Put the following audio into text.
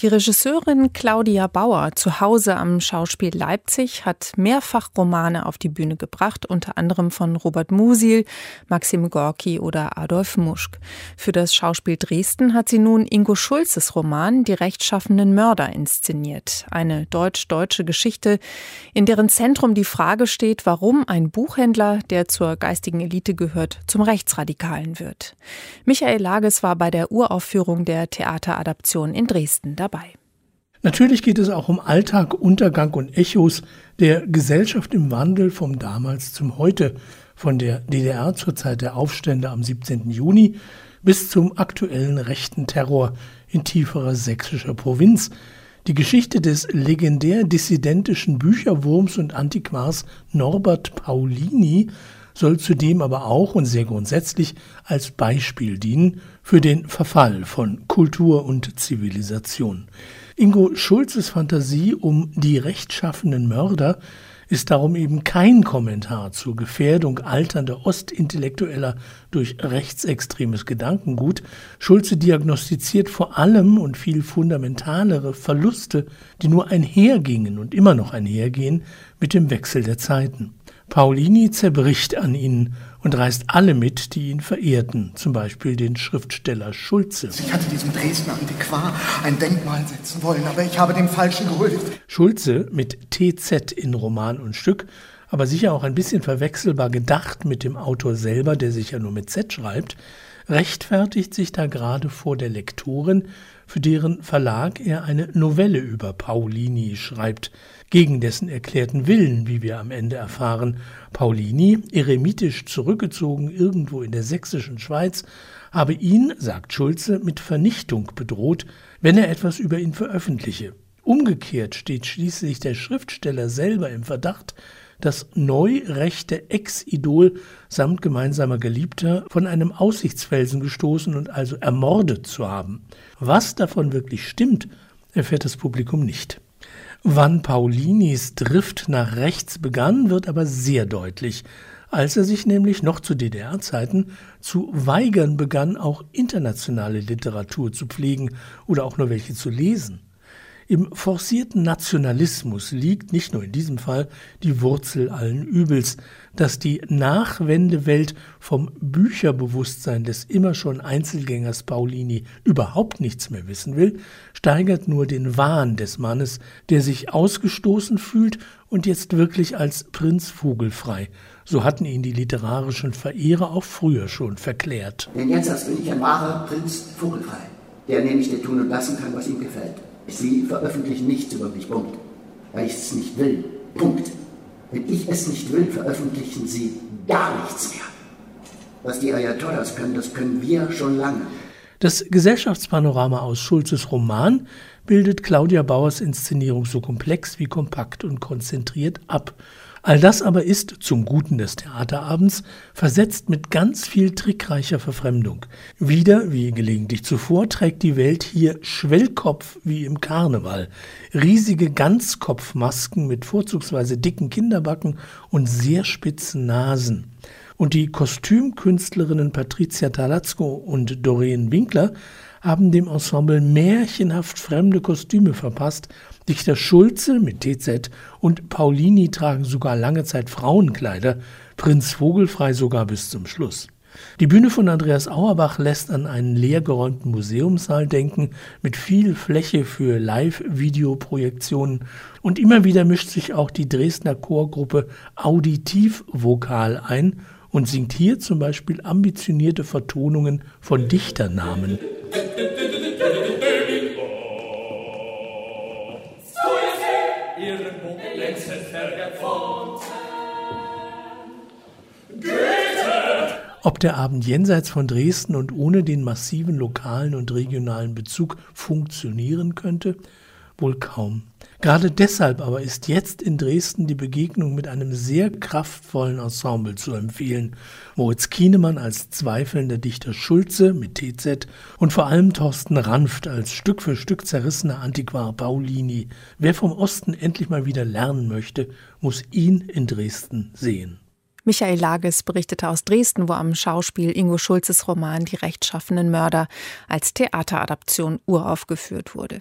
Die Regisseurin Claudia Bauer zu Hause am Schauspiel Leipzig hat mehrfach Romane auf die Bühne gebracht, unter anderem von Robert Musil, Maxim Gorki oder Adolf Muschk. Für das Schauspiel Dresden hat sie nun Ingo Schulzes Roman Die rechtschaffenen Mörder inszeniert. Eine deutsch-deutsche Geschichte, in deren Zentrum die Frage steht, warum ein Buchhändler, der zur geistigen Elite gehört, zum Rechtsradikalen wird. Michael Lages war bei der Uraufführung der Theateradaption in Dresden dabei. Natürlich geht es auch um Alltag, Untergang und Echos der Gesellschaft im Wandel vom damals zum heute, von der DDR zur Zeit der Aufstände am 17. Juni bis zum aktuellen rechten Terror in tieferer sächsischer Provinz. Die Geschichte des legendär dissidentischen Bücherwurms und Antiquars Norbert Paulini soll zudem aber auch und sehr grundsätzlich als Beispiel dienen für den Verfall von Kultur und Zivilisation. Ingo Schulzes Fantasie um die rechtschaffenen Mörder ist darum eben kein Kommentar zur Gefährdung alternder Ostintellektueller durch rechtsextremes Gedankengut. Schulze diagnostiziert vor allem und viel fundamentalere Verluste, die nur einhergingen und immer noch einhergehen mit dem Wechsel der Zeiten. Paulini zerbricht an ihnen und reißt alle mit, die ihn verehrten, zum Beispiel den Schriftsteller Schulze. Ich hatte diesem Dresdner Antiquar ein Denkmal setzen wollen, aber ich habe dem Falschen gehuldigt. Schulze mit TZ in Roman und Stück, aber sicher auch ein bisschen verwechselbar gedacht mit dem Autor selber, der sich ja nur mit Z schreibt, rechtfertigt sich da gerade vor der Lektorin, für deren Verlag er eine Novelle über Paulini schreibt, gegen dessen erklärten Willen, wie wir am Ende erfahren. Paulini, eremitisch zurückgezogen irgendwo in der sächsischen Schweiz, habe ihn, sagt Schulze, mit Vernichtung bedroht, wenn er etwas über ihn veröffentliche. Umgekehrt steht schließlich der Schriftsteller selber im Verdacht, das neu rechte Ex-Idol samt gemeinsamer Geliebter von einem Aussichtsfelsen gestoßen und also ermordet zu haben. Was davon wirklich stimmt, erfährt das Publikum nicht. Wann Paulinis Drift nach rechts begann, wird aber sehr deutlich, als er sich nämlich noch zu DDR-Zeiten zu weigern begann, auch internationale Literatur zu pflegen oder auch nur welche zu lesen. Im forcierten Nationalismus liegt nicht nur in diesem Fall die Wurzel allen Übels. Dass die Nachwendewelt vom Bücherbewusstsein des immer schon Einzelgängers Paulini überhaupt nichts mehr wissen will, steigert nur den Wahn des Mannes, der sich ausgestoßen fühlt und jetzt wirklich als Prinz vogelfrei. So hatten ihn die literarischen Verehrer auch früher schon verklärt. Denn jetzt bin ich ein wahrer Prinz vogelfrei, der nämlich der tun und lassen kann, was ihm gefällt. Sie veröffentlichen nichts über mich, Punkt. Weil ich es nicht will, Punkt. Wenn ich es nicht will, veröffentlichen Sie gar nichts mehr. Was die Ayatollahs können, das können wir schon lange. Das Gesellschaftspanorama aus Schulzes Roman bildet Claudia Bauers Inszenierung so komplex wie kompakt und konzentriert ab All das aber ist, zum Guten des Theaterabends, versetzt mit ganz viel trickreicher Verfremdung. Wieder, wie gelegentlich zuvor, trägt die Welt hier Schwellkopf wie im Karneval. Riesige Ganzkopfmasken mit vorzugsweise dicken Kinderbacken und sehr spitzen Nasen. Und die Kostümkünstlerinnen Patricia Talazko und Doreen Winkler haben dem Ensemble märchenhaft fremde Kostüme verpasst. Dichter Schulze mit TZ und Paulini tragen sogar lange Zeit Frauenkleider, Prinz Vogelfrei sogar bis zum Schluss. Die Bühne von Andreas Auerbach lässt an einen leergeräumten Museumssaal denken, mit viel Fläche für Live-Videoprojektionen und immer wieder mischt sich auch die Dresdner Chorgruppe Auditivvokal ein und singt hier zum Beispiel ambitionierte Vertonungen von Dichternamen. Ob der Abend jenseits von Dresden und ohne den massiven lokalen und regionalen Bezug funktionieren könnte, wohl kaum. Gerade deshalb aber ist jetzt in Dresden die Begegnung mit einem sehr kraftvollen Ensemble zu empfehlen. Moritz Kienemann als zweifelnder Dichter Schulze mit TZ und vor allem Thorsten Ranft als Stück für Stück zerrissener Antiquar Paulini. Wer vom Osten endlich mal wieder lernen möchte, muss ihn in Dresden sehen. Michael Lages berichtete aus Dresden, wo am Schauspiel Ingo Schulzes Roman Die rechtschaffenen Mörder als Theateradaption uraufgeführt wurde.